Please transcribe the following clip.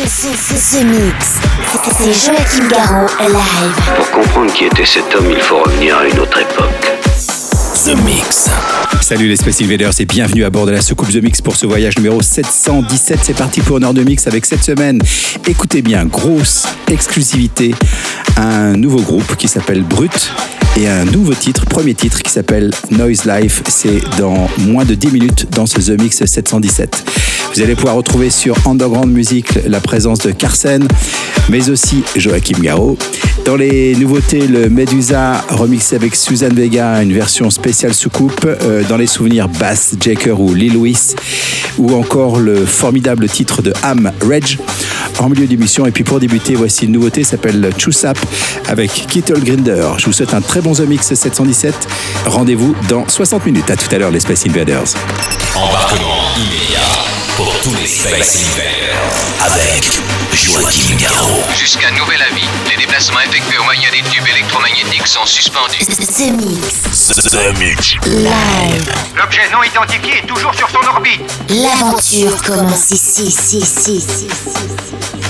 The, Mix. C'est Joachim Garraud live. Pour comprendre qui était cet homme, il faut revenir à une autre époque. The Mix. Salut les Space Invaders et bienvenue à bord de la soucoupe The Mix pour ce voyage numéro 717. C'est parti pour une heure de mix avec cette semaine. Écoutez bien, grosse exclusivité, un nouveau groupe qui s'appelle Brut et un nouveau titre, premier titre qui s'appelle Noise Life. C'est dans moins de 10 minutes dans ce The Mix 717. Vous allez pouvoir retrouver sur Underground Music la présence de Carsen, mais aussi Joachim Garraud. Dans les nouveautés, le Medusa remixé avec Suzanne Vega, une version spéciale soucoupe. Euh, dans les souvenirs, Bass Jacker ou Lil Louis, ou encore le formidable titre de Am Reg en milieu d'émission. Et puis pour débuter, voici une nouveauté, s'appelle Chusap avec Kittle Grinder. Je vous souhaite un très bon The Mix 717. Rendez-vous dans 60 minutes. À tout à l'heure, les Space Invaders. Pour tous les Space Invaders avec Joachim Garraud. Jusqu'à nouvel avis, les déplacements effectués au moyen des tubes électromagnétiques sont suspendus. The Mix. The Mix. Live. L'objet non identifié est toujours sur son orbite. L'aventure commence ici, ici, ici, ici, ici.